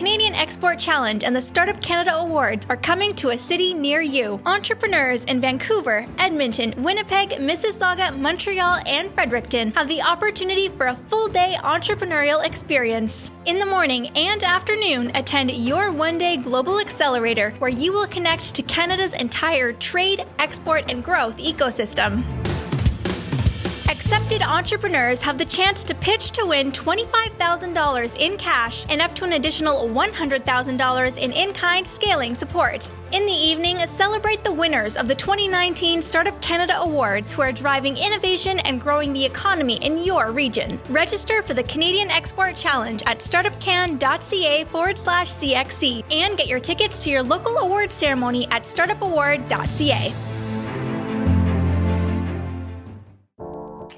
Canadian Export Challenge and the Startup Canada Awards are coming to a city near you. Entrepreneurs in Vancouver, Edmonton, Winnipeg, Mississauga, Montreal, and Fredericton have the opportunity for a full day entrepreneurial experience. In the morning and afternoon, attend your one day Global Accelerator, where you will connect to Canada's entire trade, export, and growth ecosystem. Accepted entrepreneurs have the chance to pitch to win $25,000 in cash and up to an additional $100,000 in in kind scaling support. In the evening, celebrate the winners of the 2019 Startup Canada Awards who are driving innovation and growing the economy in your region. Register for the Canadian Export Challenge at startupcan.ca forward slash CXC and get your tickets to your local award ceremony at startupaward.ca.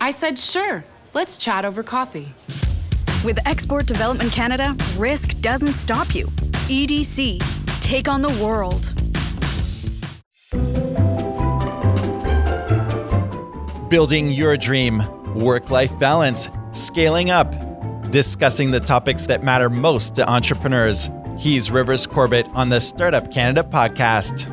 I said, sure, let's chat over coffee. With Export Development Canada, risk doesn't stop you. EDC, take on the world. Building your dream, work life balance, scaling up, discussing the topics that matter most to entrepreneurs. He's Rivers Corbett on the Startup Canada podcast.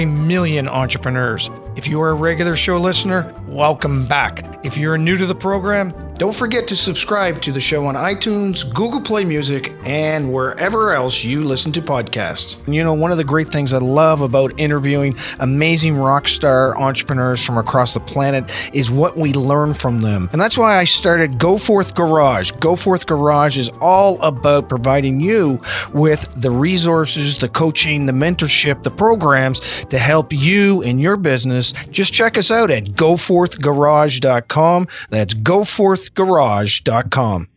million entrepreneurs. If you are a regular show listener, welcome back. If you're new to the program, don't forget to subscribe to the show on iTunes, Google Play Music, and wherever else you listen to podcasts. You know, one of the great things I love about interviewing amazing rock star entrepreneurs from across the planet is what we learn from them. And that's why I started Go Forth Garage. Go Forth Garage is all about providing you with the resources, the coaching, the mentorship, the programs to help you in your business. Just check us out at goforthgarage.com. That's goforthgarage.com.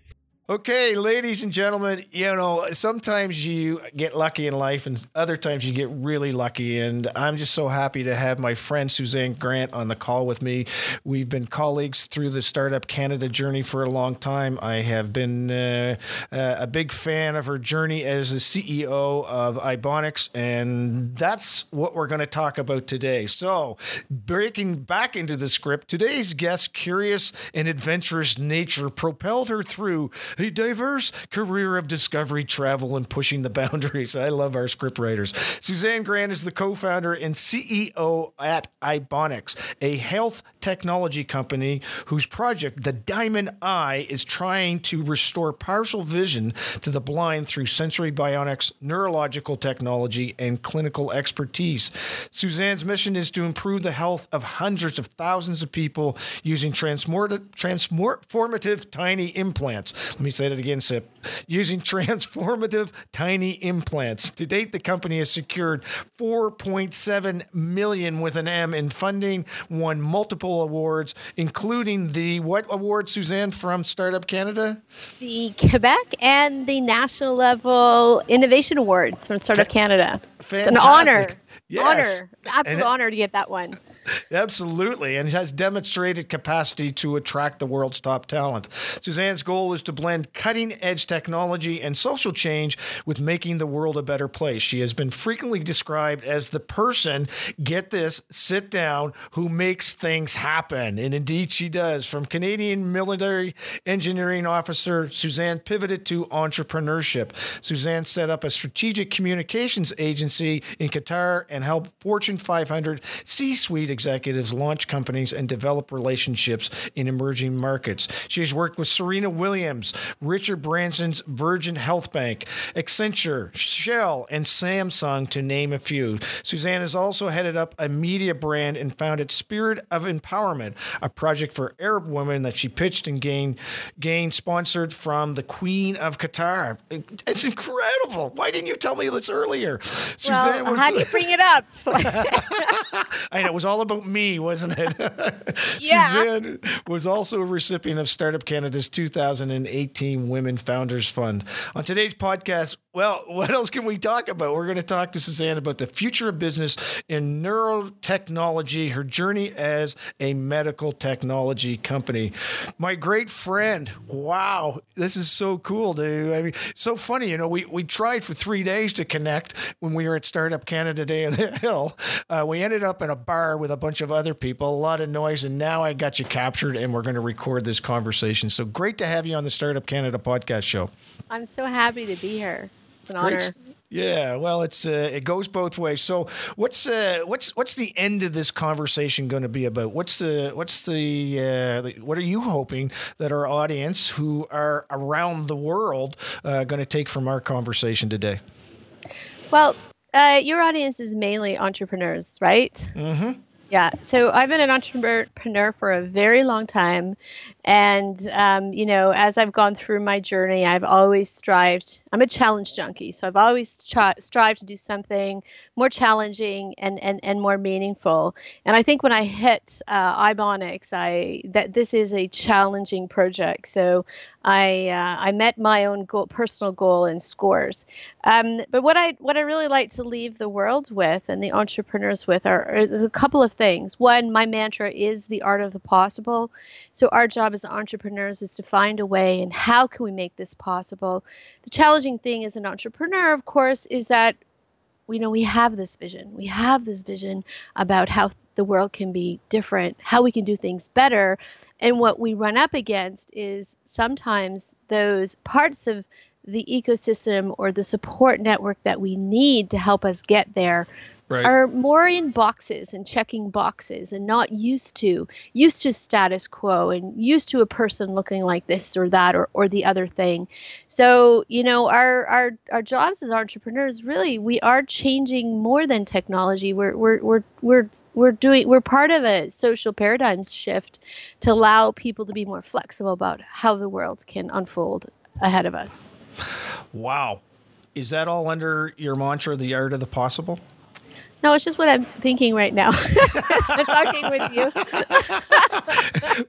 Okay, ladies and gentlemen, you know, sometimes you get lucky in life and other times you get really lucky. And I'm just so happy to have my friend Suzanne Grant on the call with me. We've been colleagues through the Startup Canada journey for a long time. I have been uh, uh, a big fan of her journey as the CEO of iBionics, and that's what we're going to talk about today. So, breaking back into the script, today's guest, curious and adventurous nature, propelled her through a diverse career of discovery, travel, and pushing the boundaries. I love our scriptwriters. Suzanne Grant is the co founder and CEO at iBionics, a health technology company whose project, the Diamond Eye, is trying to restore partial vision to the blind through sensory bionics, neurological technology, and clinical expertise. Suzanne's mission is to improve the health of hundreds of thousands of people using transformative tiny implants. Let me say that again, Sip. Using transformative tiny implants. To date, the company has secured 4.7 million with an M in funding, won multiple awards, including the what award, Suzanne, from Startup Canada? The Quebec and the national level innovation awards from Startup Canada. Fantastic. It's an honor. Yes. Honor. Absolute it, honor to get that one. Absolutely, and has demonstrated capacity to attract the world's top talent. Suzanne's goal is to blend cutting edge technology and social change with making the world a better place. She has been frequently described as the person, get this, sit down, who makes things happen. And indeed, she does. From Canadian military engineering officer, Suzanne pivoted to entrepreneurship. Suzanne set up a strategic communications agency in Qatar and helped Fortune 500 C suite executives launch companies and develop relationships in emerging markets. She has worked with Serena Williams, Richard Branson's Virgin Health Bank, Accenture, Shell, and Samsung, to name a few. Suzanne has also headed up a media brand and founded Spirit of Empowerment, a project for Arab women that she pitched and gained, gained sponsored from the Queen of Qatar. It's incredible. Why didn't you tell me this earlier? Suzanne well, was, how do you bring it up? I know it was all about me, wasn't it? yeah. Suzanne was also a recipient of Startup Canada's 2018 Women Founders Fund. On today's podcast, well, what else can we talk about? We're going to talk to Suzanne about the future of business in neurotechnology, her journey as a medical technology company. My great friend, wow, this is so cool, dude. I mean, so funny. You know, we, we tried for three days to connect when we were at Startup Canada Day on the Hill. Uh, we ended up in a bar with a bunch of other people, a lot of noise, and now I got you captured, and we're going to record this conversation. So great to have you on the Startup Canada podcast show. I'm so happy to be here. It's an Great. honor. Yeah, well, it's uh, it goes both ways. So, what's uh, what's what's the end of this conversation going to be about? What's the what's the, uh, the, what are you hoping that our audience, who are around the world, uh, going to take from our conversation today? Well, uh, your audience is mainly entrepreneurs, right? Mm-hmm. Yeah. So I've been an entrepreneur for a very long time. And, um, you know, as I've gone through my journey, I've always strived. I'm a challenge junkie. So I've always strived to do something more challenging and, and, and more meaningful. And I think when I hit uh, iBionics, I that this is a challenging project. So I uh, I met my own goal, personal goal in scores. Um, but what I what I really like to leave the world with and the entrepreneurs with are, are a couple of things. One, my mantra is the art of the possible. So our job as entrepreneurs is to find a way and how can we make this possible. The challenging thing as an entrepreneur, of course, is that you know we have this vision. We have this vision about how the world can be different, how we can do things better. And what we run up against is sometimes those parts of the ecosystem or the support network that we need to help us get there right. are more in boxes and checking boxes and not used to used to status quo and used to a person looking like this or that or, or the other thing. So you know our our our jobs as entrepreneurs really we are changing more than technology. We're we're we're we're, we're doing we're part of a social paradigm shift to allow people to be more flexible about how the world can unfold ahead of us. Wow. Is that all under your mantra the art of the possible no, it's just what I'm thinking right now. I'm talking with you.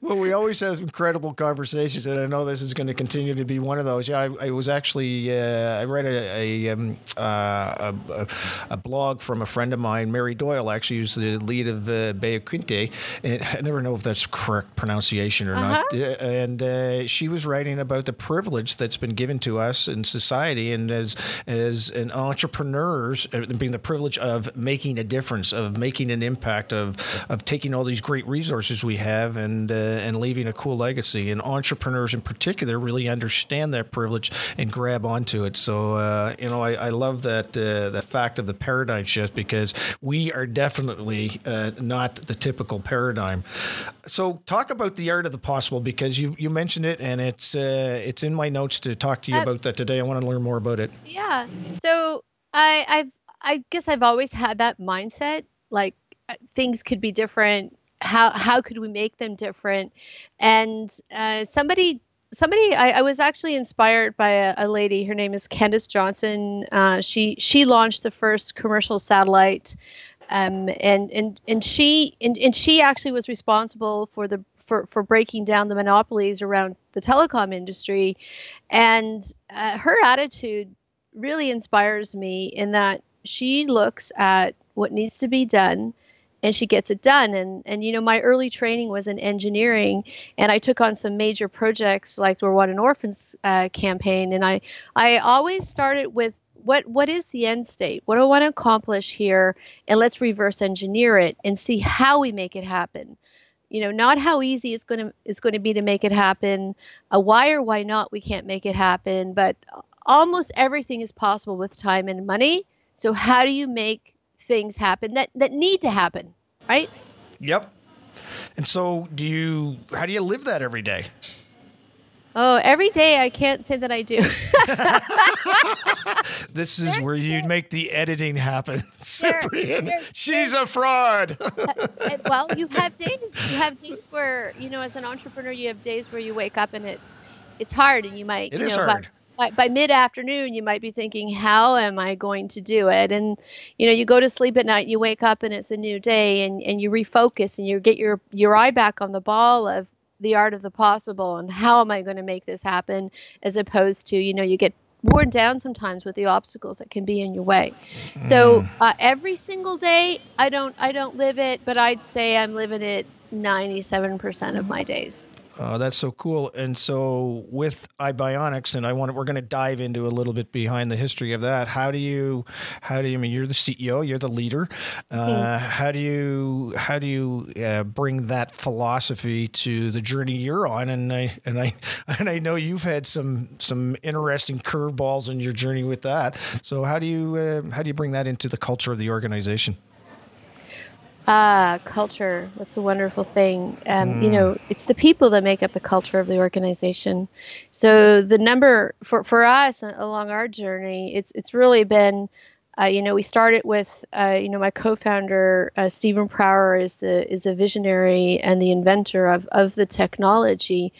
well, we always have incredible conversations, and I know this is going to continue to be one of those. Yeah, I, I was actually uh, I read a a, um, uh, a, a, blog from a friend of mine, Mary Doyle, actually, who's the lead of uh, Quinte. And I never know if that's correct pronunciation or uh-huh. not. And uh, she was writing about the privilege that's been given to us in society, and as as an entrepreneurs, uh, being the privilege of making making a difference, of making an impact, of of taking all these great resources we have and uh, and leaving a cool legacy. And entrepreneurs in particular really understand that privilege and grab onto it. So uh, you know, I, I love that uh, that fact of the paradigm shift because we are definitely uh, not the typical paradigm. So talk about the art of the possible because you you mentioned it and it's uh, it's in my notes to talk to you uh, about that today. I want to learn more about it. Yeah. So I I've I guess I've always had that mindset. Like uh, things could be different. How how could we make them different? And uh, somebody somebody I, I, was actually inspired by a, a, lady. Her name is Candace Johnson. Uh, she she launched the first commercial satellite, um, and and and she and, and she actually was responsible for the for, for breaking down the monopolies around the telecom industry, and uh, her attitude really inspires me in that she looks at what needs to be done and she gets it done. And and you know my early training was in engineering and i took on some major projects like the rwandan orphans uh, campaign. And i i always started with what what is the end state? What do i want to accomplish here? And let's reverse engineer it and see how we make it happen. You know not how easy it's going to it's going to be to make it happen. A why or why not? We can't make it happen. But almost everything is possible with time and money so how do you make things happen that that need to happen, right? Yep. And so, do you? How do you live that every day? Oh, every day I can't say that I do. this is where you make the editing happen. Cyprian, she's a fraud. Uh, uh, well, you have days. You have days where you know, as an entrepreneur, you have days where you wake up and it's it's hard, and you might. It you is know, hard. By, by mid afternoon, you might be thinking, "How am I going to do it?" And you know, you go to sleep at night, you wake up, and it's a new day, and and you refocus, and you get your your eye back on the ball of the art of the possible and how am I going to make this happen as opposed to, you know, you get worn down sometimes with the obstacles that can be in your way. So uh, every single day, I don't I don't live it, but I'd say I'm living it 97% of my days. Oh, that's so cool. And so with iBionics, and I want we're going to dive into a little bit behind the history of that. How do you, how do you, I mean, you're the CEO, you're the leader. Uh, Mm-hmm. How do you, how do you uh, bring that philosophy to the journey you're on? And I, and I, and I know you've had some, some interesting curveballs in your journey with that. So how do you, uh, how do you bring that into the culture of the organization? Ah, culture. That's a wonderful thing. Um, You know, it's the people that make up the culture of the organization. So the number for for us uh, along our journey, it's it's really been. Uh, you know, we started with, uh, you know, my co-founder uh, Stephen Prower is the is a visionary and the inventor of of the technology.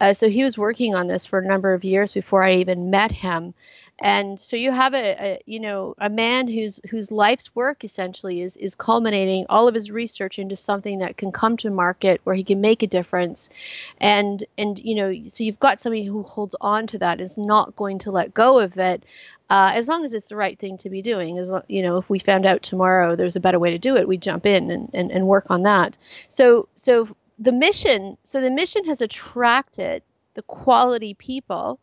Uh, so he was working on this for a number of years before I even met him and so you have a, a, you know a man whose whose life's work essentially is is culminating all of his research into something that can come to market where he can make a difference. And and you know so you've got somebody who holds on to that is not going to let go of it uh, as long as it's the right thing to be doing. As you know if we found out tomorrow there's a better way to do it we jump in and, and, and work on that. So so the mission so the mission has attracted the quality people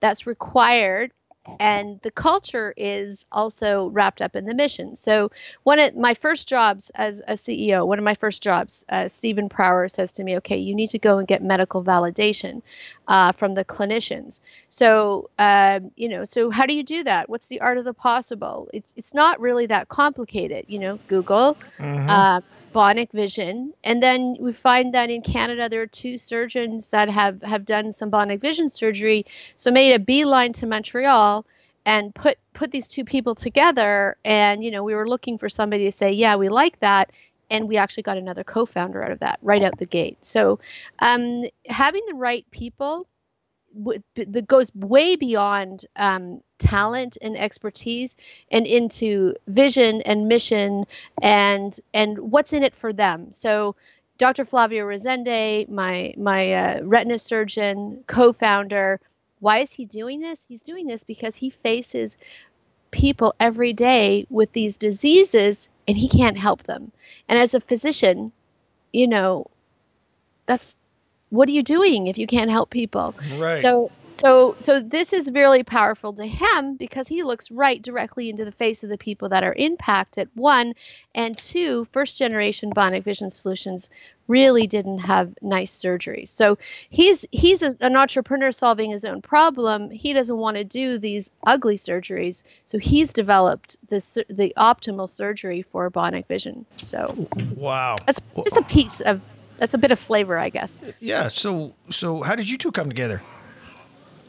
that's required and the culture is also wrapped up in the mission. So one of my first jobs as a CEO, one of my first jobs, uh, Stephen Prower says to me, "Okay, you need to go and get medical validation uh, from the clinicians." So um, you know, so how do you do that? What's the art of the possible? It's it's not really that complicated. You know, Google. Uh, Bionic Vision, and then we find that in Canada there are two surgeons that have have done some bionic vision surgery. So made a beeline to Montreal and put put these two people together. And you know we were looking for somebody to say, yeah, we like that, and we actually got another co-founder out of that right out the gate. So um, having the right people that goes way beyond um, talent and expertise and into vision and mission and and what's in it for them. So dr flavio rezende my my uh, retina surgeon co-founder why is he doing this? He's doing this because he faces people every day with these diseases and he can't help them. And as a physician you know that's what are you doing if you can't help people? Right. so so so this is really powerful to him because he looks right directly into the face of the people that are impacted one and two first generation bionic vision solutions really didn't have nice surgeries so he's he's a, an entrepreneur solving his own problem. He doesn't want to do these ugly surgeries. So he's developed the the optimal surgery for bionic vision. So Wow. that's just a piece of that's a bit of flavor i guess Yeah. So, so how did you two come together?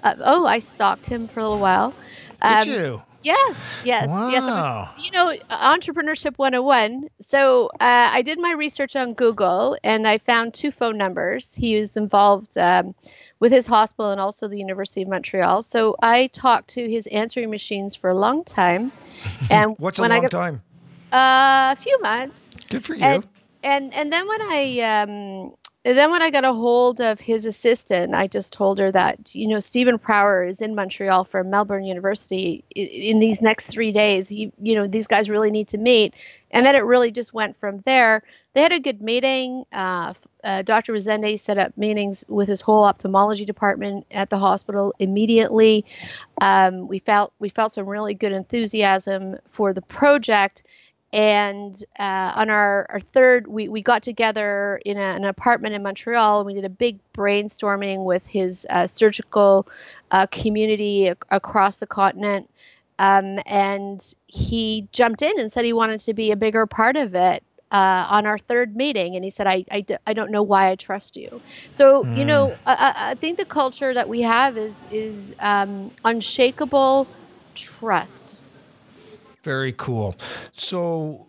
uh, oh i stalked him for a little while Did Um, you? Yes, yes, yes. Wow. You know, entrepreneurship 101. So uh, I did my research on Google and I found two phone numbers. He was involved um, with his hospital and also the University of Montreal. So I talked to his answering machines for a long time. And What's a long got- time? Uh, a few months. Good for you. And, and and then when I um then when I got a hold of his assistant, I just told her that you know Stephen Prower is in Montreal for Melbourne University in, these next three days. He you know these guys really need to meet, and then it really just went from there. They had a good meeting. Uh, uh, Dr. Rezende set up meetings with his whole ophthalmology department at the hospital immediately. Um, we felt we felt some really good enthusiasm for the project and uh, on our, our third we, we got together in a, an apartment in montreal and we did a big brainstorming with his uh, surgical uh, community ac- across the continent um, and he jumped in and said he wanted to be a bigger part of it uh, on our third meeting and he said I, I, d- I don't know why i trust you so mm. you know hmm. I, I, think the culture that we have is is um, unshakable trust very cool so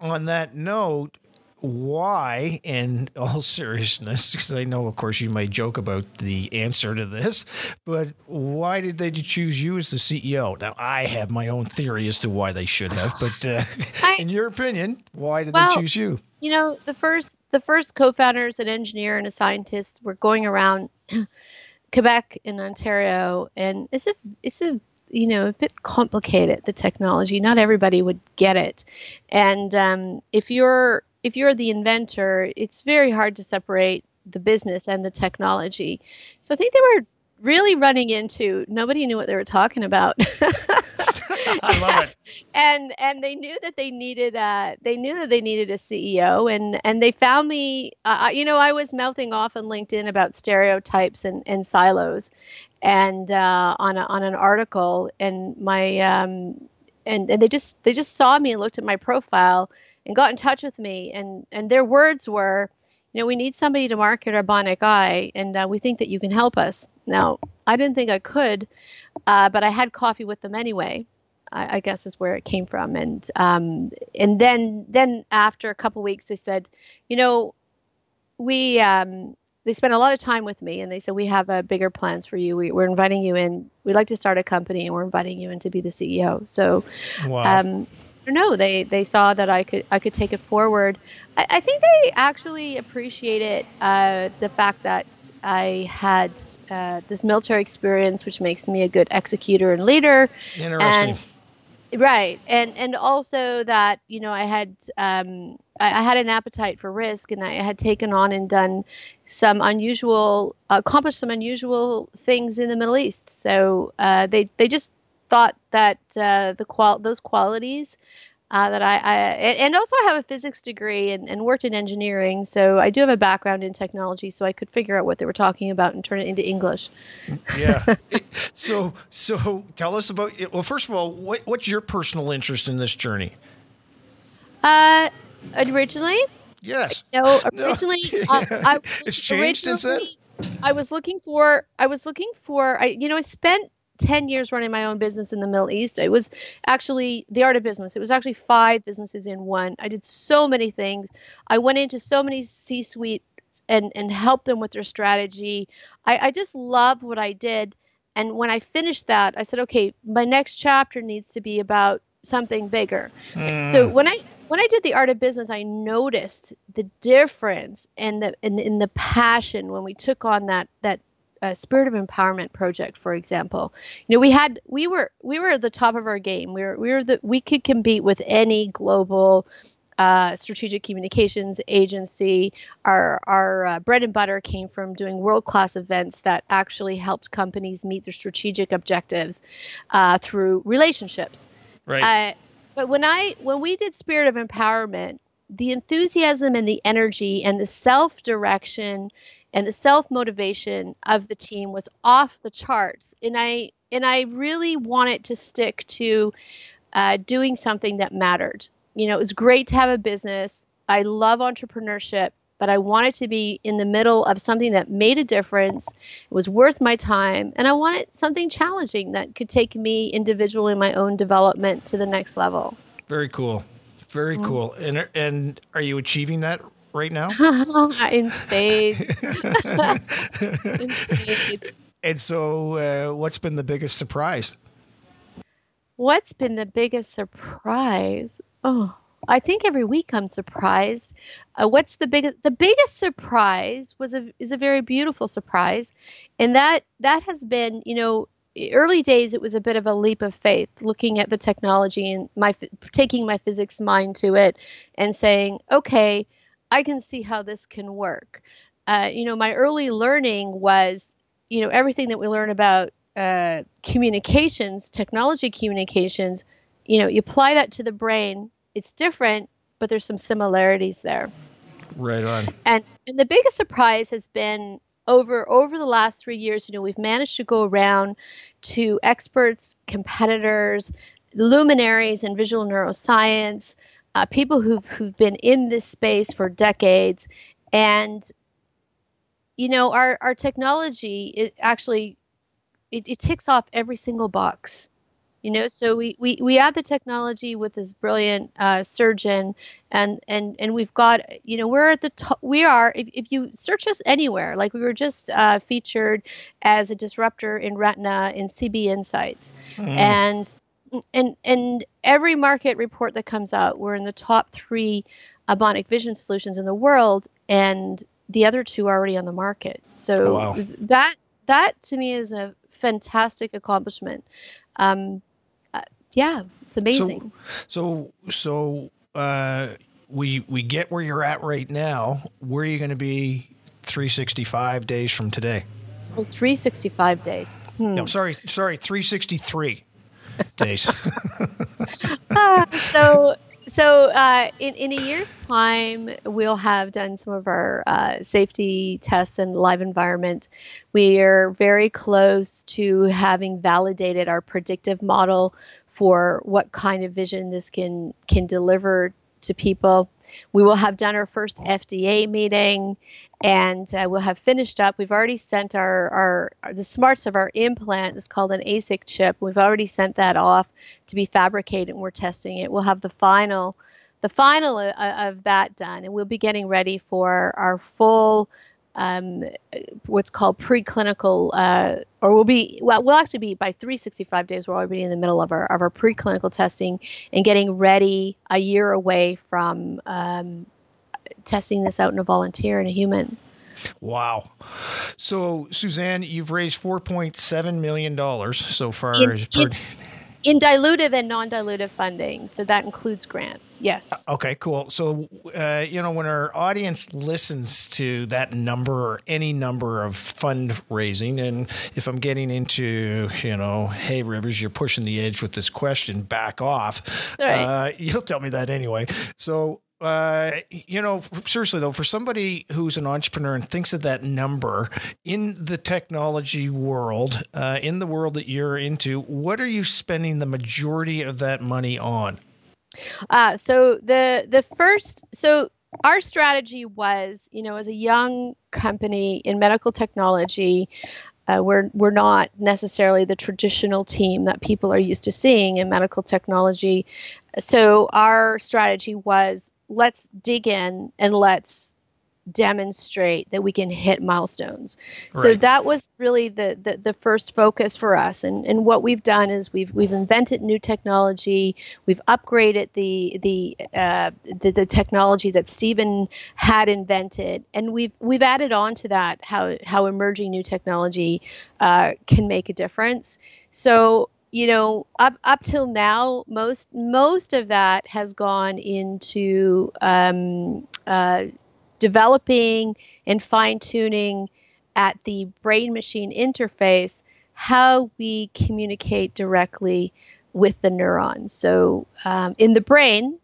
on that note why, in all seriousness, because I know, of course, you might joke about the answer to this, but why did they choose you as the CEO? Now, I have my own theory as to why they should have, but uh, I, in your opinion, why did well, they choose you? You know, the first the first co-founders, an engineer and a scientist, were going around Quebec and Ontario, and it's a it's a you know a bit complicated the technology not everybody would get it and um, if you're if you're the inventor, it's very hard to separate the business and the technology. So I think they were really running into nobody knew what they were talking about. I love it. and and they knew that they needed uh they knew that they needed a CEO and and they found me uh, you know I was mouthing off on LinkedIn about stereotypes and and silos and uh, on a, on an article and my um and and they just they just saw me and looked at my profile and got in touch with me and and their words were you know we need somebody to market our bionic eye and uh, we think that you can help us now i didn't think i could uh, but i had coffee with them anyway I, I guess is where it came from and um, and then then after a couple weeks they said you know we um, they spent a lot of time with me and they said we have uh, bigger plans for you we, are inviting you in we'd like to start a company and we're inviting you in to be the ceo so wow. um, no, they they saw that I could I could take it forward. I, I think they actually appreciated uh, the fact that I had uh, this military experience, which makes me a good executor and leader. Interesting. And, right, and and also that you know I had um, I, I, had an appetite for risk, and I had taken on and done some unusual, accomplished some unusual things in the Middle East. So uh, they they just thought that uh, the qual those qualities uh, that I, I and also I have a physics degree and, and worked in engineering, so I do have a background in technology, so I could figure out what they were talking about and turn it into English. yeah. so so tell us about it. Well, first of all, what, what's your personal interest in this journey? Uh, originally. Yes. No, originally no. Uh, I, it's changed since then. I was looking for. I was looking for. I you know I spent 10 years running my own business in the Middle East. It was actually the art of business. It was actually five businesses in one. I did so many things. I went into so many C suite and, and helped them with their strategy. I, I just love what I did. And when I finished that, I said, okay, my next chapter needs to be about something bigger. Mm. So when I when I did the art of business, I noticed the difference and the in, in the passion when we took on that that uh, spirit of empowerment project for example you know we had we were we were at the top of our game we were we were the we could compete with any global uh, strategic communications agency. Our our uh, bread and butter came from doing world class events that actually helped companies meet their strategic objectives uh, through relationships. Right. Uh, but when I when we did Spirit of Empowerment, the enthusiasm and the energy and the self direction and the self motivation of the team was off the charts. And i and i really wanted to stick to uh, doing something that mattered. You know it was great to have a business. I love entrepreneurship but i wanted to be in the middle of something that made a difference. It was worth my time and i wanted something challenging that could take me individually my own development to the next level. Very cool. Very mm-hmm. cool. And and are you achieving that right now? in spades. in spades. And so, uh, what's been the biggest surprise? What's been the biggest surprise? Oh, I think every week I'm surprised. Uh, what's the biggest? The biggest surprise was a is a very beautiful surprise, and that that has been you know early days it was a bit of a leap of faith looking at the technology and my taking my physics mind to it and saying okay I can see how this can work. Uh, you know, my early learning was, you know, everything that we learn about uh, communications, technology communications, you know, you apply that to the brain, it's different, but there's some similarities there. Right on. And and the biggest surprise has been over over the last three years. You know, we've managed to go around to experts, competitors, luminaries in visual neuroscience, uh, people who've who've been in this space for decades, and you know our our technology it actually it, it ticks off every single box. You know so we we, we add the technology with this brilliant uh, surgeon and and and we've got you know we're at the top we are if, if you search us anywhere like we were just uh, featured as a disruptor in retina in cb insights. Mm. and and and every market report that comes out we're in the top three bionic vision solutions in the world and the other two are already on the market so oh, wow. that that to me is a fantastic accomplishment um, yeah, it's amazing. So, so, so uh, we we get where you're at right now. Where are you going to be 365 days from today? Well, 365 days. Hmm. No, sorry, sorry, 363 days. uh, so so uh, in, in a year's time we'll have done some of our uh, safety tests in live environment we are very close to having validated our predictive model for what kind of vision this can can deliver to people. We will have done our first FDA meeting, and uh, we'll have finished up. We've already sent our, our the smarts of our implant. is called an ASIC chip. We've already sent that off to be fabricated, and we're testing it. We'll have the final the final of, uh, of that done, and we'll be getting ready for our full um, what's called preclinical, uh, or we'll be well, we'll actually be by 365 days. We're already in the middle of our of our preclinical testing and getting ready a year away from um, testing this out in a volunteer and a human. Wow. So, Suzanne, you've raised $4.7 million so far. In, in, in dilutive and non-dilutive funding so that includes grants yes. Uh, okay cool. So uh, you know when our audience listens to that number or any number of fundraising and if i'm getting into you know hey rivers you're pushing the edge with this question back off. Right. uh, you'll tell me that anyway. So uh, you know, seriously though, for somebody who's an entrepreneur and thinks of that number in the technology world, uh, in the world that you're into, what are you spending the majority of that money on? Uh, so the the first so our strategy was, you know, as a young company in medical technology, uh, we're we're not necessarily the traditional team that people are used to seeing in medical technology. So our strategy was let's dig in and let's demonstrate that we can hit milestones. Right. So that was really the, the, the first focus for us. And and what we've done is we've we've invented new technology. We've upgraded the the uh, the, the technology that Stephen had invented, and we've we've added on to that how how emerging new technology uh, can make a difference. So you know up up till now most most of that has gone into um, uh, developing and fine tuning at the brain machine interface how we communicate directly with the neurons so um, in the brain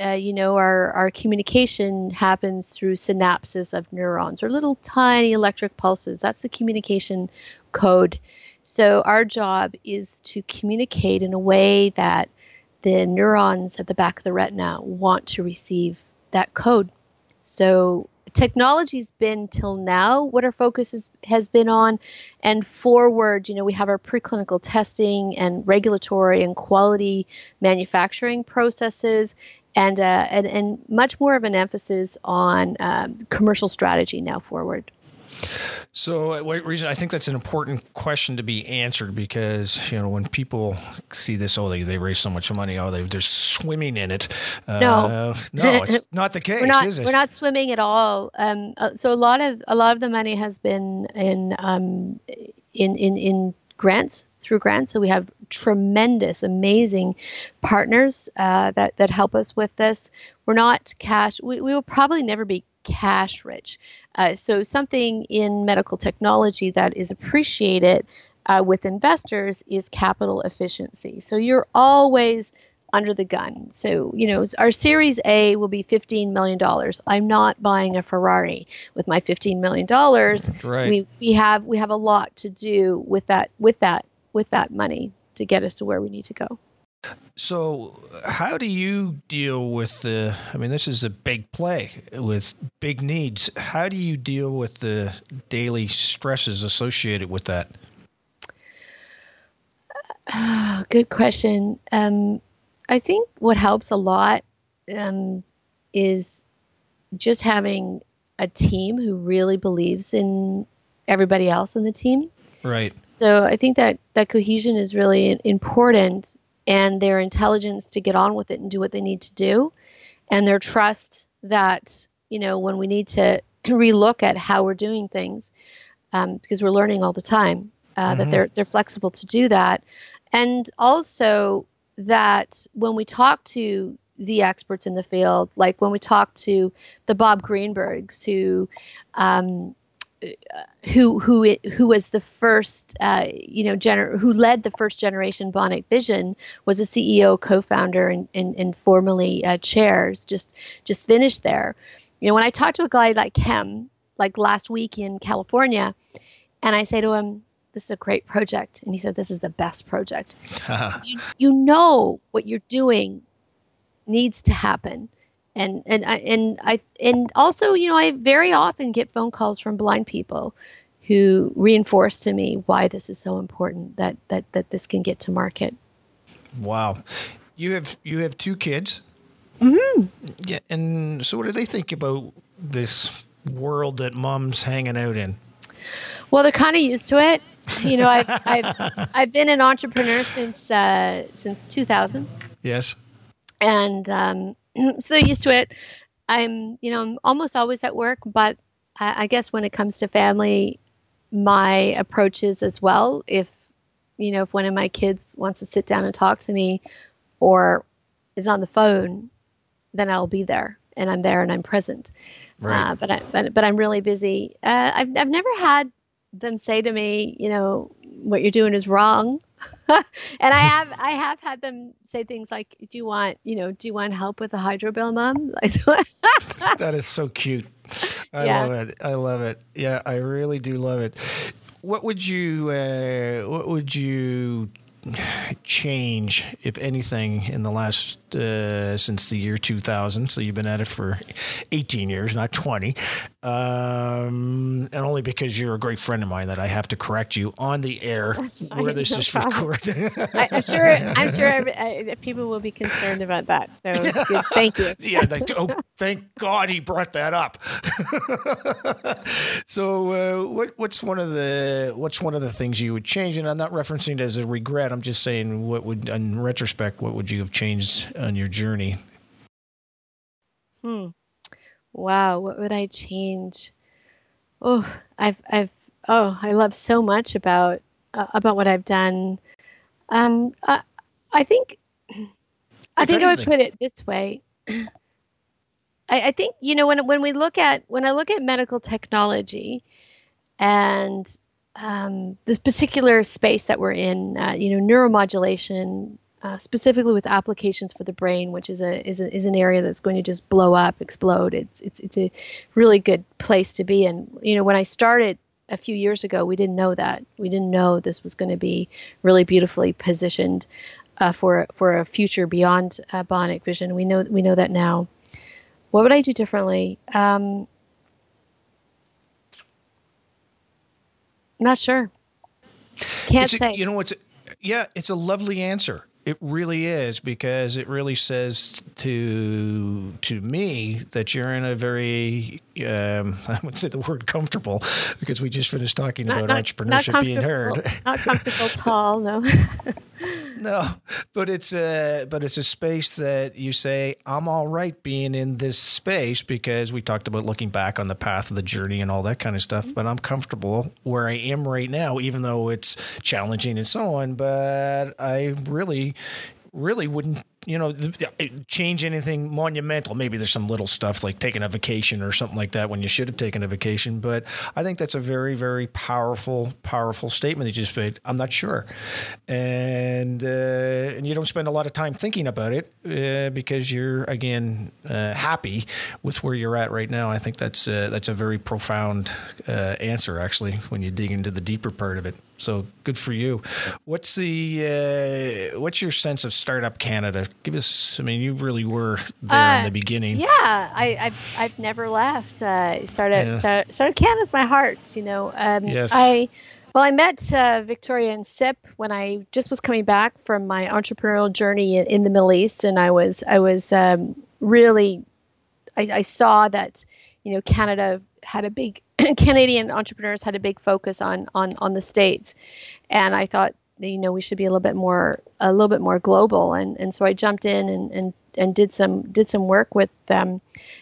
uh, you know, our, our communication happens through synapses of neurons or little tiny electric pulses. That's the communication code. So our job is to communicate in a way that the neurons at the back of the retina want to receive that code. So technology's been till now what our focus is, has been on and forward you know we have our preclinical testing and regulatory and quality manufacturing processes and uh, and, and much more of an emphasis on um, commercial strategy now forward so, uh, reason? I think that's an important question to be answered because you know when people see this, oh, they, they raise so much money, oh, they, they're swimming in it. Uh, no, no, it's not the case, we're not, is it? We're not swimming at all. Um, uh, so a lot of a lot of the money has been in um, in in in grants through grants. So we have tremendous, amazing partners uh, that that help us with this. We're not cash. We, we will probably never be cash rich. Uh, so, something in medical technology that is appreciated uh, with investors is capital efficiency. So, you're always under the gun. So, you know, our Series A will be $15 million. I'm not buying a Ferrari with my $15 million. Right. We, we have we have a lot to do with that with that with that money to get us to where we need to go. So, how do you deal with the? I mean, this is a big play with big needs. How do you deal with the daily stresses associated with that? Oh, good question. Um, I think what helps a lot um, is just having a team who really believes in everybody else in the team. Right. So I think that that cohesion is really important and their intelligence to get on with it and do what they need to do, and their trust that you know when we need to relook at how we're doing things, um, because we're learning all the time, uh, mm-hmm. that they're they're flexible to do that, and also that when we talk to the experts in the field, like when we talk to the Bob Greenbergs who um, who who who was the first uh, you know gener- who led the first generation Bionic Vision was a CEO, co-founder, and and, and formerly uh, chairs. Just just finished there. You know, when I talked to a guy like him, like last week in California, and I say to him, "This is a great project," and he said, "This is the best project." you, you know what you're doing needs to happen and and I and I and also you know I very often get phone calls from blind people who reinforce to me why this is so important that that that this can get to market. Wow, you have you have two kids. Mm-hmm. Yeah, and so what do they think about this world that mom's hanging out in? Well, they're kind of used to it. You know, I've I've I've been an entrepreneur since uh, since 2000. Yes. And um, so used to it. I'm, you know, I'm almost always at work, but I, I guess when it comes to family, my approach is as well. If, you know, if one of my kids wants to sit down and talk to me or is on the phone, then I'll be there and I'm there and I'm present. Right. Uh, but, I, but, but I'm really busy. Uh, I've, I've never had them say to me, you know, what you're doing is wrong. and I have I have had them say things like, "Do you want you know Do you want help with the hydro bill, mom?" that is so cute. I yeah. love it. I love it. Yeah, I really do love it. What would you uh, What would you change, if anything, in the last uh, since the year 2000? So you've been at it for 18 years, not 20. Um, and only because you're a great friend of mine that I have to correct you on the air where this no is recorded. I, am sure. I'm sure every, I, people will be concerned about that. So good, thank you. yeah. Like, oh, thank God he brought that up. so uh, what, what's one of the what's one of the things you would change? And I'm not referencing it as a regret. I'm just saying, what would, in retrospect, what would you have changed on your journey? Hmm. Wow. What would I change? Oh, I've, I've, oh, I love so much about, uh, about what I've done. Um, I, I think, I think anything. I would put it this way. I, I think you know when when we look at when I look at medical technology, and um, this particular space that we're in, uh, you know, neuromodulation, uh, specifically with applications for the brain, which is a, is a is an area that's going to just blow up, explode. It's it's it's a really good place to be. And you know, when I started a few years ago, we didn't know that. We didn't know this was going to be really beautifully positioned uh, for for a future beyond uh, bionic vision. We know we know that now. What would I do differently? Um, Not sure. Can't a, say. You know what's? Yeah, it's a lovely answer. It really is because it really says to to me that you're in a very um, I would say the word comfortable because we just finished talking not, about not, entrepreneurship not being heard. Not comfortable tall, no. no, but it's a but it's a space that you say I'm all right being in this space because we talked about looking back on the path of the journey and all that kind of stuff. Mm-hmm. But I'm comfortable where I am right now, even though it's challenging and so on. But I really really wouldn't you know change anything monumental. Maybe there's some little stuff like taking a vacation or something like that when you should have taken a vacation. But I think that's a very very powerful powerful statement that you just made. I'm not sure, and uh, and you don't spend a lot of time thinking about it uh, because you're again uh, happy with where you're at right now. I think that's uh, that's a very profound uh, answer actually when you dig into the deeper part of it. So good for you. What's the uh, what's your sense of startup Canada? Give us. I mean, you really were there uh, in the beginning. Yeah, I, have I've never left. Uh, startup yeah. start, startup Canada's my heart. You know. Um, yes. I well, I met uh, Victoria and Sip when I just was coming back from my entrepreneurial journey in, in the Middle East, and I was I was um, really I, I saw that you know Canada had a big Canadian entrepreneurs had a big focus on on on the states, and I thought you know we should be a little bit more a little bit more global, and and so I jumped in and and and did some did some work with them,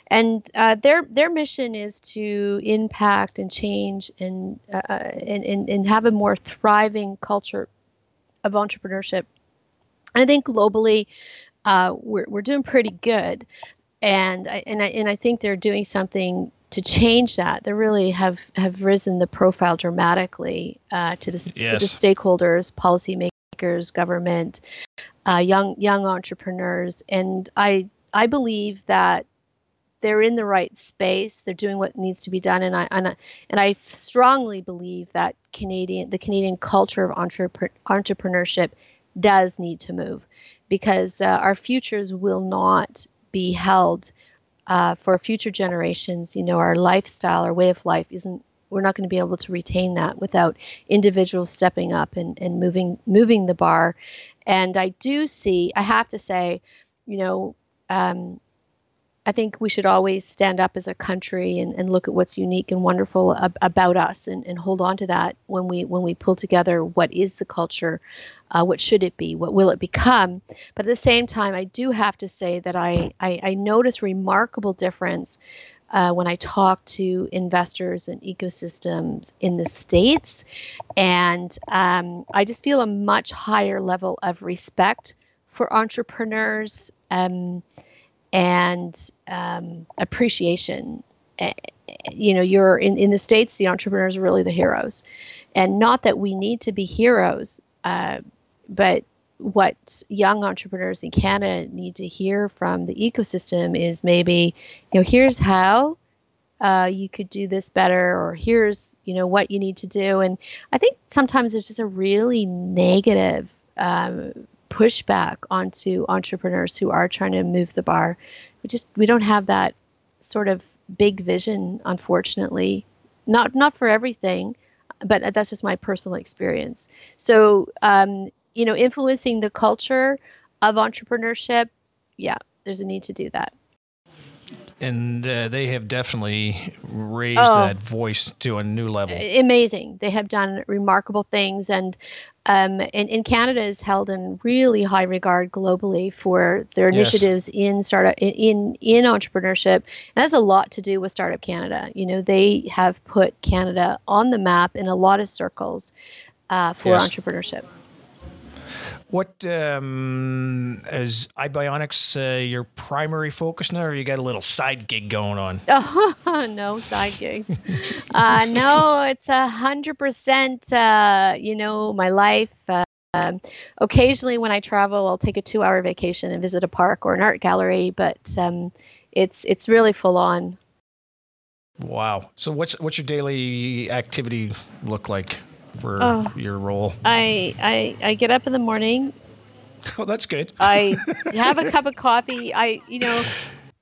and uh, their their mission is to impact and change and, uh, uh and and and have a more thriving culture of entrepreneurship. And I think globally, uh, we're we're doing pretty good, and I and I and I think they're doing something to change that, they really have, have risen the profile dramatically uh, to, the, yes. to the stakeholders, policymakers, government, uh, young young entrepreneurs, and I I believe that they're in the right space. They're doing what needs to be done, and I and I, and I strongly believe that Canadian the Canadian culture of entrepre- entrepreneurship does need to move because uh, our futures will not be held uh, for future generations, you know, our lifestyle, our way of life isn't. We're not going to be able to retain that without individuals stepping up and, and moving moving the bar. And I do see. I have to say, you know, um, I think we should always stand up as a country and, and look at what's unique and wonderful ab- about us and, and hold on to that when we when we pull together what is the culture, uh, what should it be, what will it become. But at the same time, I do have to say that I I, I notice remarkable difference uh, when I talk to investors and ecosystems in the states, and um, I just feel a much higher level of respect for entrepreneurs. Um, and um, appreciation. Eh, you know, you're in, in the States, the entrepreneurs are really the heroes. And not that we need to be heroes, uh, but what young entrepreneurs in Canada need to hear from the ecosystem is maybe, you know, here's how uh, you could do this better, or here's, you know, what you need to do. And I think sometimes there's just a really negative um, pushback onto entrepreneurs who are trying to move the bar. We just we don't have that sort of big vision, unfortunately. Not not for everything, but that's just my personal experience. So um, you know, influencing the culture of entrepreneurship, yeah, there's a need to do that and uh, they have definitely raised oh, that voice to a new level. Amazing. They have done remarkable things, and um, and, and Canada is held in really high regard globally for their initiatives yes. in startup in, in entrepreneurship. And that's a lot to do with Startup Canada. You know, they have put Canada on the map in a lot of circles uh, for yes. entrepreneurship. What um, is iBionics uh, your primary focus now, or you got a little side gig going on? Oh, no side gigs. uh, no, it's a hundred percent. Uh, you know, my life. Uh, um, occasionally, when I travel, I'll take a two-hour vacation and visit a park or an art gallery, but um, it's it's really full on. Wow. So, what's what's your daily activity look like? For oh, your role? I, I I get up in the morning. Oh, that's good. I have a cup of coffee. I you know,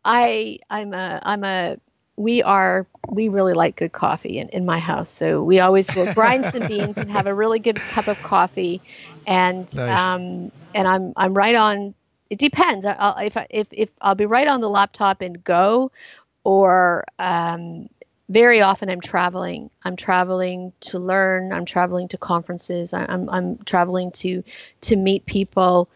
I I'm a I'm a we are we really like good coffee in, in my house so we always will grind some beans and have a really good cup of coffee and nice. um and i'm i'm right on it depends I'll, if I, if if i'll be right on the laptop and go or um very often I'm traveling. I'm traveling to learn. I'm traveling to conferences. I'm I'm traveling to to meet people,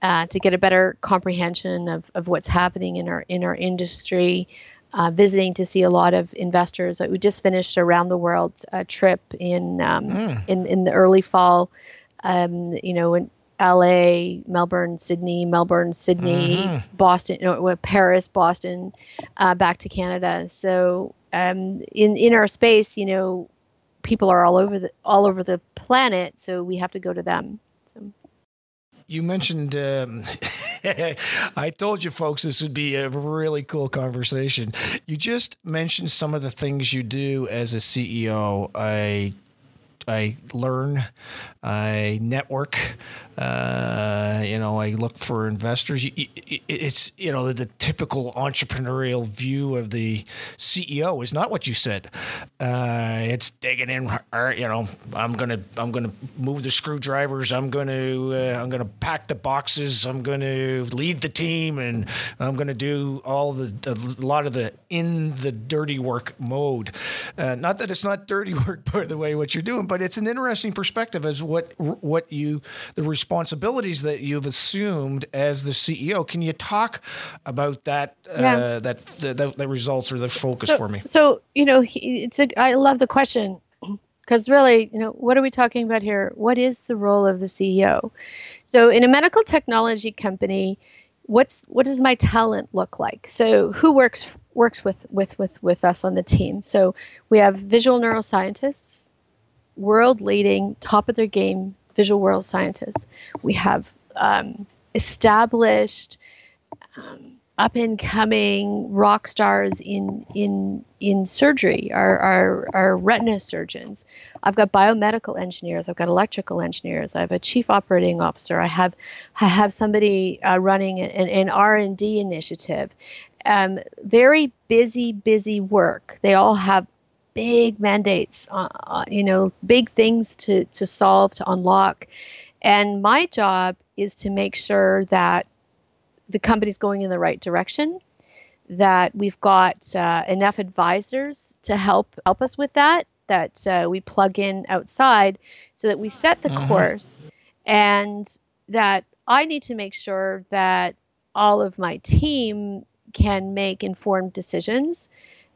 uh, to get a better comprehension of, of what's happening in our in our industry. Uh, visiting to see a lot of investors. We just finished a round the world uh, trip in um, mm. in in the early fall. Um, you know, in LA, Melbourne, Sydney, Melbourne, Sydney, mm-hmm. Boston, no, Paris, Boston, uh, back to Canada. So um, in in our space, you know, people are all over the all over the planet, so we have to go to them. So. You mentioned. Um, I told you, folks, this would be a really cool conversation. You just mentioned some of the things you do as a CEO. I I learn, I network, uh, you know, I look for investors. It's you know the, the, typical entrepreneurial view of the CEO is not what you said. Uh, it's digging in. You know, I'm gonna I'm gonna move the screwdrivers. I'm gonna uh, I'm gonna pack the boxes. I'm gonna lead the team, and I'm gonna do all the, a lot of the in the dirty work mode. Uh, not that it's not dirty work, by the way, what you're doing, but it's an interesting perspective as what what you the responsibilities that you've assumed as the CEO. Can you talk about that? Uh, yeah. Uh, that, that the results or the focus so, for me. So you know, it's a. I love the question because really, you know, what are we talking about here? What is the role of the CEO? So in a medical technology company, what's what does my talent look like? So who works works with with with with us on the team? So we have visual neuroscientists, world leading, top of their game visual neuroscientists. We have um, established, um, up and coming rock stars in in in surgery. Our, our our retina surgeons. I've got biomedical engineers. I've got electrical engineers. I have a chief operating officer. I have I have somebody uh, running an, an R and D initiative. Um, very busy, busy work. They all have big mandates, uh, uh, you know, big things to, to solve, to unlock. And my job is to make sure that the company's going in the right direction, that we've got uh, enough advisors to help help us with that, that uh, we plug in outside, so that we set the mm-hmm. course, and that I need to make sure that all of my team can make informed decisions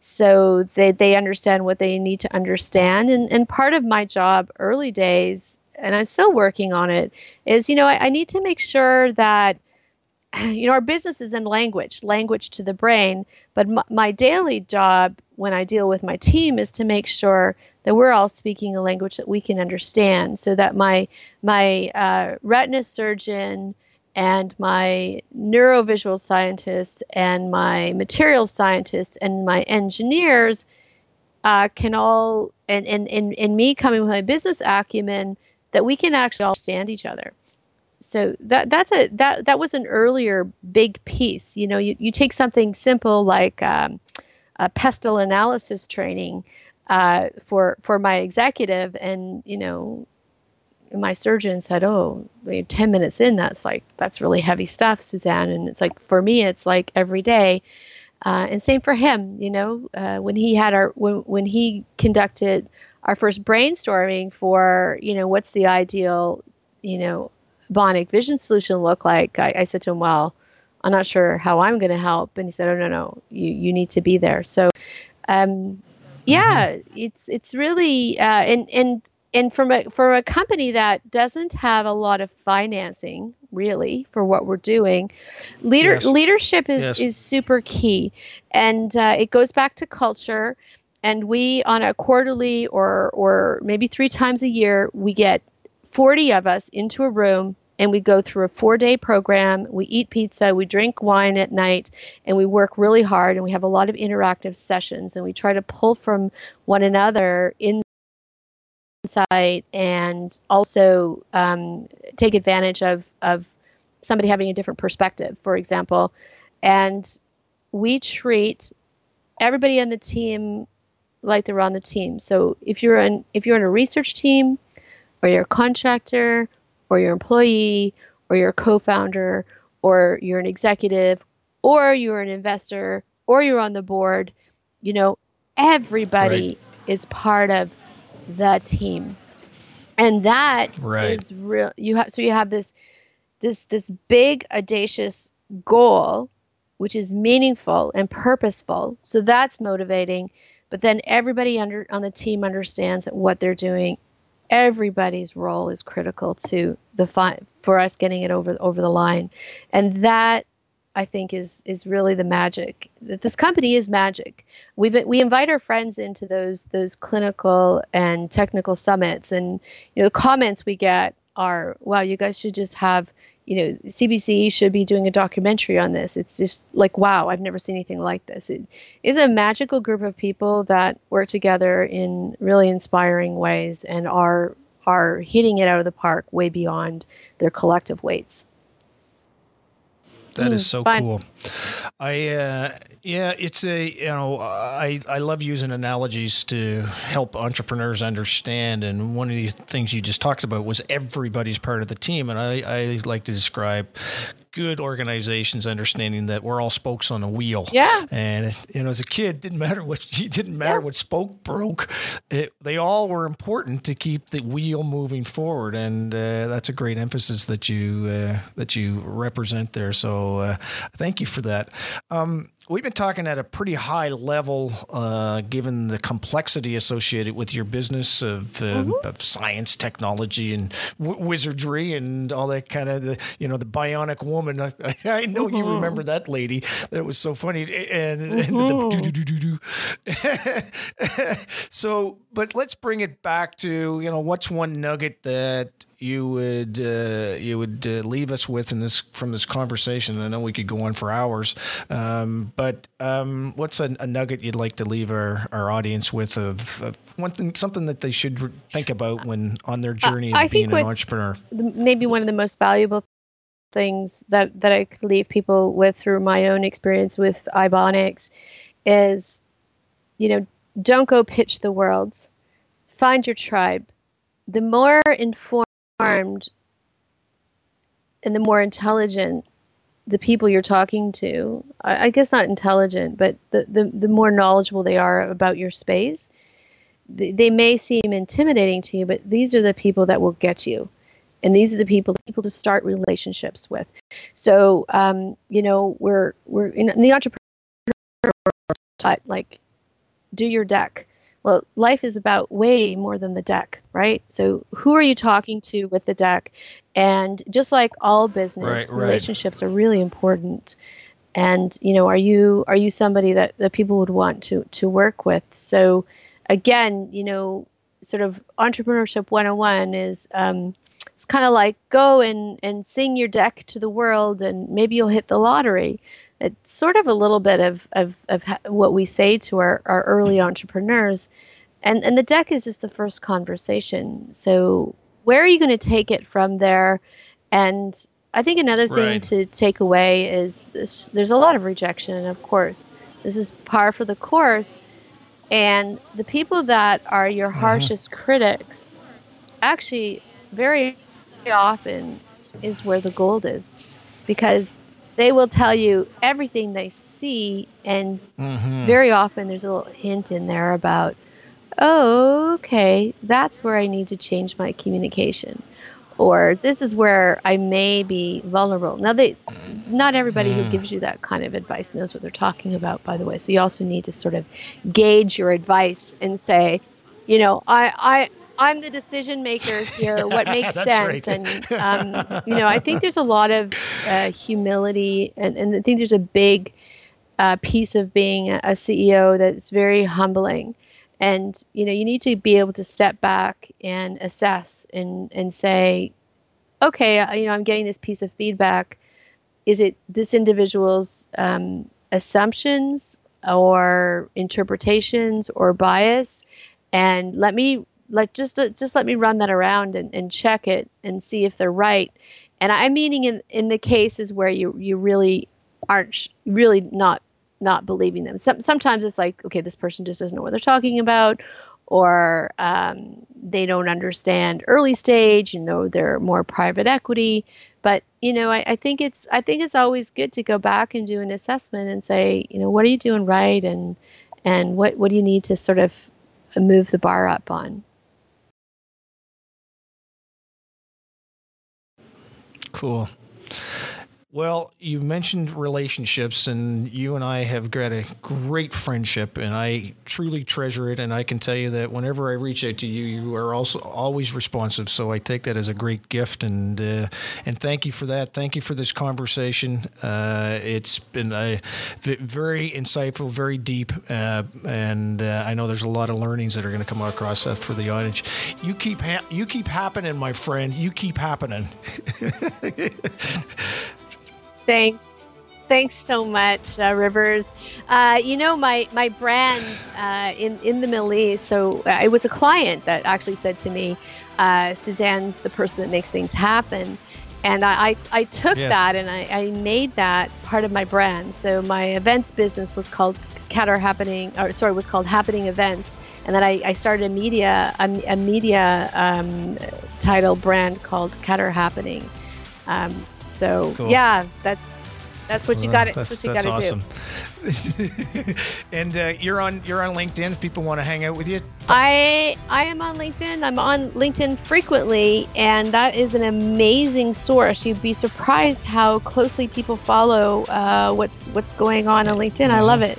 so they, they understand what they need to understand. And, and part of my job early days and i'm still working on it is you know I, I need to make sure that you know our business is in language language to the brain. But m- my daily job when i deal with my team is to make sure that we're all speaking a language that we can understand. So that my my uh, retina surgeon and my neurovisual scientists and my materials scientists and my engineers uh, can all and, and, and, and me coming with my business acumen that we can actually all understand each other. So that that's a that that was an earlier big piece. You know you, you take something simple like um, a pestle analysis training uh, for for my executive and you know my surgeon said, "Oh, 10 minutes in, that's like that's really heavy stuff, Suzanne." And it's like for me, it's like every day. Uh, and same for him, you know, uh, when he had our when when he conducted our first brainstorming for you know what's the ideal you know bionic vision solution look like, I, I said to him, "Well, I'm not sure how I'm going to help," and he said, "Oh no, no, you you need to be there." So, um, yeah, it's it's really uh, and and and from a for a company that doesn't have a lot of financing really for what we're doing leader yes. leadership is yes. is super key and uh, it goes back to culture and we on a quarterly or or maybe three times a year we get 40 of us into a room and we go through a four day program. We eat pizza, we drink wine at night, and we work really hard. And we have a lot of interactive sessions, and we try to pull from one another in insight and also um, take advantage of, of somebody having a different perspective, for example. And we treat everybody on the team like they're on the team. So if you're in if you're in a research team, or you're a contractor, or you're an employee, or you're a co-founder, or you're an executive, or you're an investor, or you're on the board, you know, everybody right. is part of the team. And that right. is real you have so you have this this this big audacious goal which is meaningful and purposeful. So that's motivating. But then everybody under on the team understands what they're doing. Everybody's role is critical to the fi- for us getting it over over the line, and that I think is is really the magic. This company is magic. We we invite our friends into those those clinical and technical summits, and you know the comments we get are, "Wow, you guys should just have." You know, CBC should be doing a documentary on this. It's just like, wow, I've never seen anything like this. It is a magical group of people that work together in really inspiring ways and are are hitting it out of the park way beyond their collective weights. That is hmm, so Fun. cool. I uh, yeah, it's a you know I I love using analogies to help entrepreneurs understand. And one of the things you just talked about was everybody's part of the team, and I I like to describe good organizations understanding that we're all spokes on a wheel. Yeah. And you know, as a kid, didn't matter what it didn't matter yeah. what spoke broke. It, they all were important to keep the wheel moving forward, and uh, that's a great emphasis that you uh, that you represent there. So uh, thank you for that. Um, we've been talking at a pretty high level, uh, given the complexity associated with your business of, uh, mm-hmm. of science, technology, and w- wizardry, and all that kind of the you know the bionic woman. I, I know mm-hmm. you remember that lady. That was so funny, and, mm-hmm. the, so. But let's bring it back to you know what's one nugget that you would uh, you would uh, leave us with in this from this conversation? I know we could go on for hours, um, but um, what's a, a, nugget you'd like to leave our, our audience with of, of, one thing, something that they should think about when on their journey uh, of being an entrepreneur? Maybe one of the most valuable things that that I could leave people with through my own experience with iBionics is, you know, don't go pitch the world. Find your tribe. The more informed armed and the more intelligent the people you're talking to, I, I guess not intelligent, but the, the, the more knowledgeable they are about your space, they, they may seem intimidating to you, but these are the people that will get you. And these are the people people to start relationships with. So, um, you know, we're we're in, in the entrepreneur type, like do your deck well, life is about way more than the deck, right? So, who are you talking to with the deck? And just like all business, right, relationships right. are really important. And you know, are you are you somebody that that people would want to to work with? So, again, you know, sort of entrepreneurship 101 is um, it's kind of like go and and sing your deck to the world, and maybe you'll hit the lottery it's sort of a little bit of, of, of what we say to our, our early entrepreneurs. And, and the deck is just the first conversation. So, where are you going to take it from there? And I think another thing right. to take away is this, there's a lot of rejection, of course. This is par for the course. And the people that are your mm-hmm. harshest critics actually very often is where the gold is because they will tell you everything they see, and mm-hmm. very often there's a little hint in there about, oh, okay, that's where I need to change my communication, or this is where I may be vulnerable. Now, they, not everybody mm. who gives you that kind of advice knows what they're talking about, by the way. So you also need to sort of gauge your advice and say, you know, I, I, I'm the decision maker here. What makes sense? Right. And um, you know, I think there's a lot of uh, humility, and, and I think there's a big uh, piece of being a, CEO that's very humbling. And you know, you need to be able to step back and assess and and say, okay, uh, you know, I'm getting this piece of feedback. Is it this individual's um, assumptions or interpretations or bias? And let me like just uh, just let me run that around and, and check it and see if they're right. And i'm meaning in in the cases where you you really aren't sh- really not not believing them. Some, sometimes it's like okay this person just doesn't know what they're talking about or um, they don't understand early stage you know they're more private equity. But you know I, I think it's i think it's always good to go back and do an assessment and say you know what are you doing right and and what what do you need to sort of move the bar up on Cool. Well, you mentioned relationships, and you and I have got a great friendship, and I truly treasure it. And I can tell you that whenever I reach out to you, you are also always responsive. So I take that as a great gift, and uh, and thank you for that. Thank you for this conversation. Uh, it's been a very insightful, very deep, uh, and uh, I know there's a lot of learnings that are going to come across that for the audience. You keep ha- you keep happening, my friend. You keep happening. Thanks. Thanks so much, uh, Rivers. Uh, you know, my my brand uh, in in the Middle East. So uh, it was a client that actually said to me, uh, "Suzanne's the person that makes things happen," and I I, I took yes. that and I, I made that part of my brand. So my events business was called Qatar Happening, or sorry, was called Happening Events, and then I, I started a media a, a media um, title brand called Qatar Happening. Um, so cool. yeah, that's that's what you got. Well, that's, that's what you got to awesome. do. and uh, you're on you're on LinkedIn. If people want to hang out with you, I I am on LinkedIn. I'm on LinkedIn frequently, and that is an amazing source. You'd be surprised how closely people follow uh, what's what's going on on LinkedIn. Mm-hmm. I love it.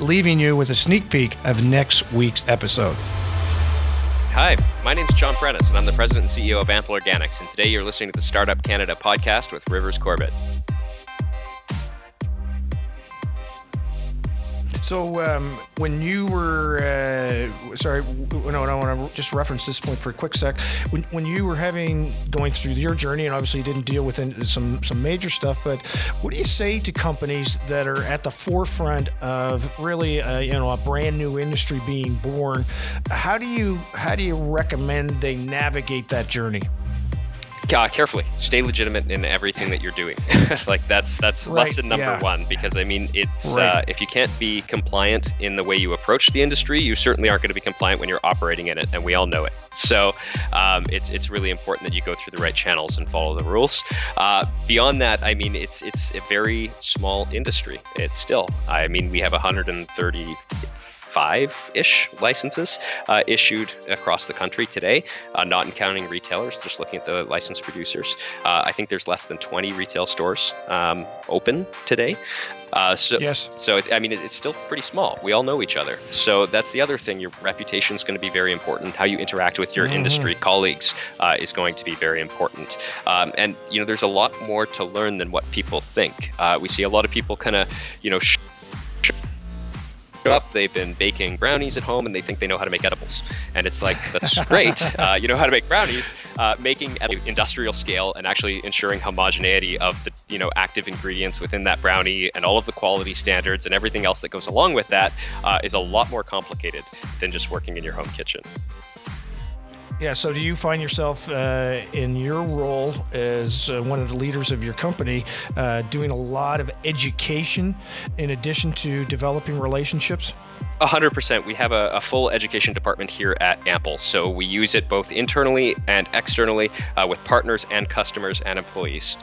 leaving you with a sneak peek of next week's episode. Hi, my name is John Prentice, and I'm the president and CEO of Ample Organics. And today you're listening to the Startup Canada podcast with Rivers Corbett. So um, when you were, uh, sorry, no, I want to just reference this point for a quick sec. When, when you were having going through your journey, and obviously you didn't deal with some some major stuff, but what do you say to companies that are at the forefront of really, a, you know, a brand new industry being born? How do you how do you recommend they navigate that journey? Uh, carefully. Stay legitimate in everything that you're doing. Like that's that's right, lesson number yeah. one because i mean it's right. uh, if you can't be compliant in the way you approach the industry you certainly aren't going to be compliant when you're operating in it and we all know it. So um, it's it's really important that you go through the right channels and follow the rules. Uh, beyond that i mean it's it's a very small industry it's still. I mean we have 130 five ish licenses uh, issued across the country today, uh, not counting retailers, just looking at the licensed producers. Uh, I think there's less than 20 retail stores um, open today. Uh, so, yes. so it's, I mean, it's still pretty small. We all know each other. So that's the other thing. Your reputation is going to be very important. How you interact with your mm-hmm. industry colleagues uh, is going to be very important. Um, and you know, there's a lot more to learn than what people think. Uh, we see a lot of people kind of, you know. Sh- up, they've been baking brownies at home, and they think they know how to make edibles. And it's like, that's great. Uh, you know how to make brownies. Uh, making at an industrial scale and actually ensuring homogeneity of the you know active ingredients within that brownie and all of the quality standards and everything else that goes along with that uh, is a lot more complicated than just working in your home kitchen. Yeah. So, do you find yourself uh, in your role as uh, one of the leaders of your company uh, doing a lot of education in addition to developing relationships? A hundred percent. We have a, a, full education department here at Ample, so we use it both internally and externally uh, with partners and customers and employees.